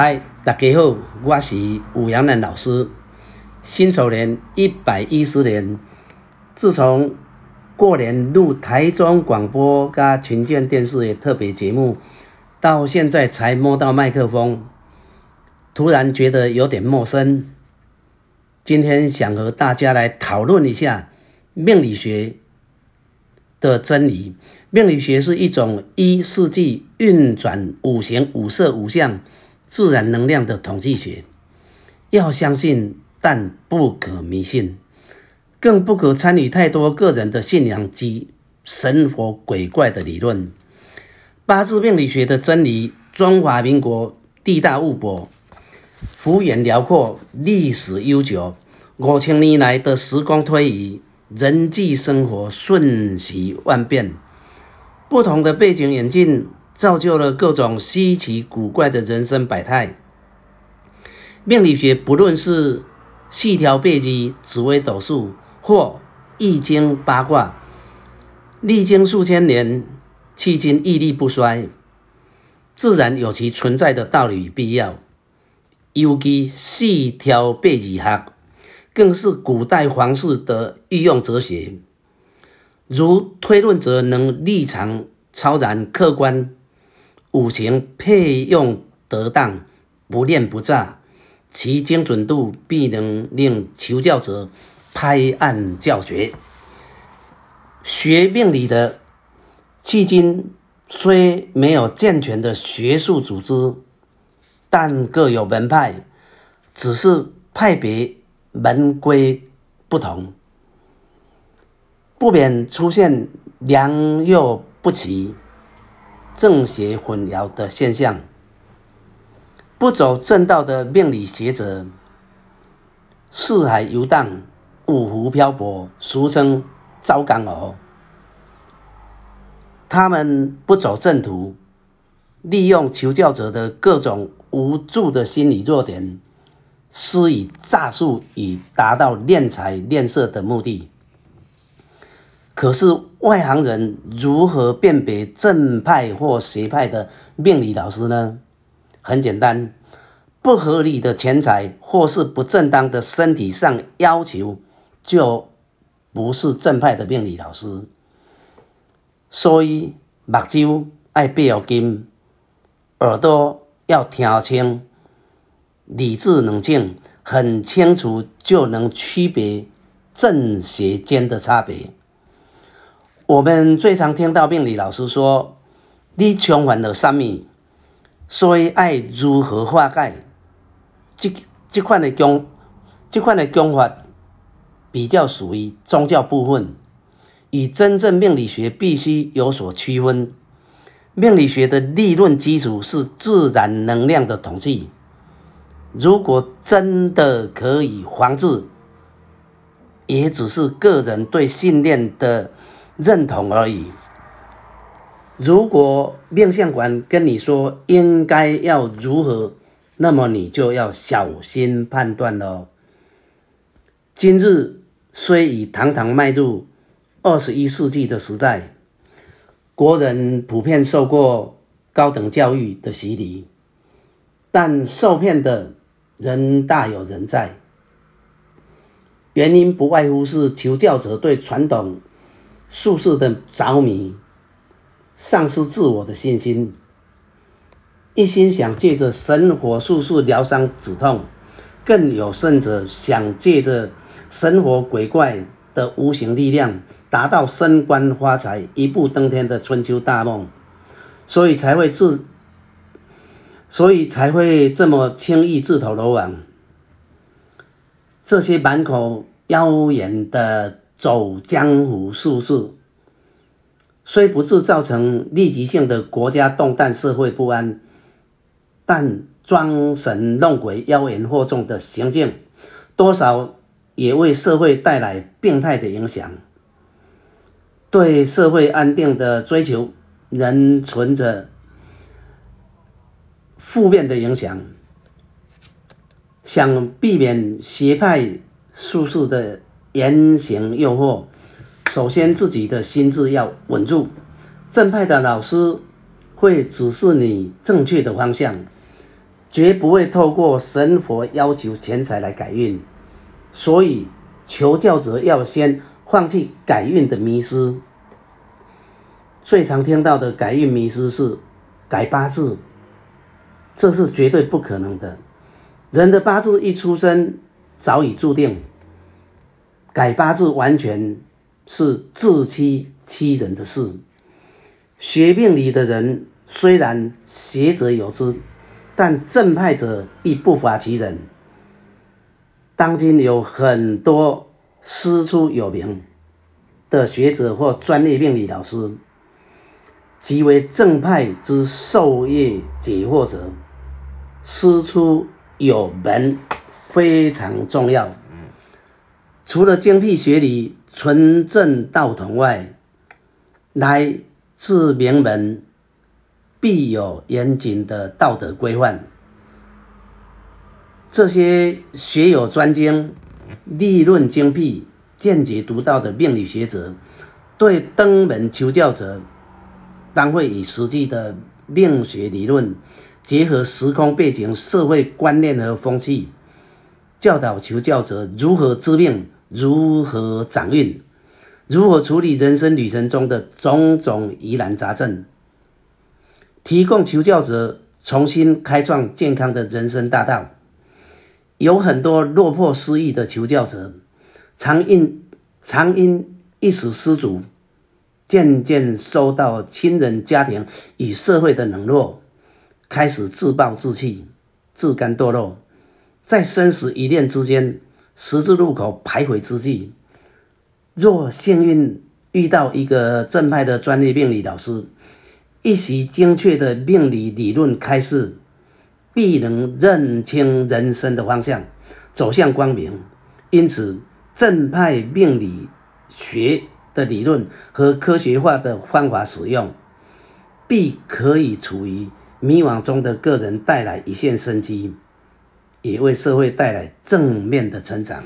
嗨，大家好，我是武阳南老师。辛丑年一百一十年，自从过年录台中广播加群建电视的特别节目，到现在才摸到麦克风，突然觉得有点陌生。今天想和大家来讨论一下命理学的真理。命理学是一种依四季运转、五行、五色、五象。自然能量的统计学，要相信，但不可迷信，更不可参与太多个人的信仰及神佛鬼怪的理论。八字命理学的真理，中华民国地大物博，幅员辽阔，历史悠久。五千年来的时光推移，人际生活瞬息万变，不同的背景演进。造就了各种稀奇古怪的人生百态。命理学不论是细条背积、紫微斗数或易经八卦，历经数千年，迄今屹立不衰，自然有其存在的道理与必要。尤其细条背积学，更是古代皇室的御用哲学。如推论者能立场超然、客观。五行配用得当，不练不诈，其精准度必能令求教者拍案叫绝。学命理的迄今虽没有健全的学术组织，但各有门派，只是派别门规不同，不免出现良莠不齐。正邪混淆的现象，不走正道的命理学者，四海游荡，五湖漂泊，俗称糟干鹅。他们不走正途，利用求教者的各种无助的心理弱点，施以诈术，以达到敛财敛色的目的。可是外行人如何辨别正派或邪派的命理老师呢？很简单，不合理的钱财或是不正当的身体上要求，就不是正派的命理老师。所以目睭爱闭要金，耳朵要听清，理智冷静，很清楚就能区别正邪间的差别。我们最常听到命理老师说：“你充满了什么？所以爱如何化解？”这这款的讲，这款的讲法比较属于宗教部分，与真正命理学必须有所区分。命理学的理论基础是自然能量的统计。如果真的可以防治，也只是个人对信念的。认同而已。如果面相馆跟你说应该要如何，那么你就要小心判断喽。今日虽已堂堂迈入二十一世纪的时代，国人普遍受过高等教育的洗礼，但受骗的人大有人在。原因不外乎是求教者对传统。术士的着迷，丧失自我的信心，一心想借着神火术士疗伤止痛，更有甚者想借着神火鬼怪的无形力量，达到升官发财、一步登天的春秋大梦，所以才会自，所以才会这么轻易自投罗网。这些满口妖言的。走江湖术士，虽不致造成立即性的国家动荡、社会不安，但装神弄鬼、妖言惑众的行径，多少也为社会带来病态的影响。对社会安定的追求，仍存着负面的影响。想避免邪派术士的。言行诱惑，首先自己的心智要稳住。正派的老师会指示你正确的方向，绝不会透过神佛要求钱财来改运，所以求教者要先放弃改运的迷失。最常听到的改运迷失是改八字，这是绝对不可能的。人的八字一出生早已注定，改八字完全是自欺欺人的事。学命理的人虽然学者有之。但正派者亦不乏其人。当今有很多师出有名的学者或专业命理老师，即为正派之授业解惑者。师出有门非常重要。除了精辟学理、纯正道统外，来自名门。必有严谨的道德规范。这些学有专精、立论精辟、见解独到的命理学者，对登门求教者，当会以实际的命学理论，结合时空背景、社会观念和风气，教导求教者如何知命、如何掌运、如何处理人生旅程中的种种疑难杂症。提供求教者重新开创健康的人生大道。有很多落魄失意的求教者，常因常因一时失足，渐渐受到亲人、家庭与社会的冷落，开始自暴自弃、自甘堕落，在生死一念之间、十字路口徘徊之际，若幸运遇到一个正派的专业病理老师。一席精确的命理理论开示，必能认清人生的方向，走向光明。因此，正派命理学的理论和科学化的方法使用，必可以处于迷惘中的个人带来一线生机，也为社会带来正面的成长。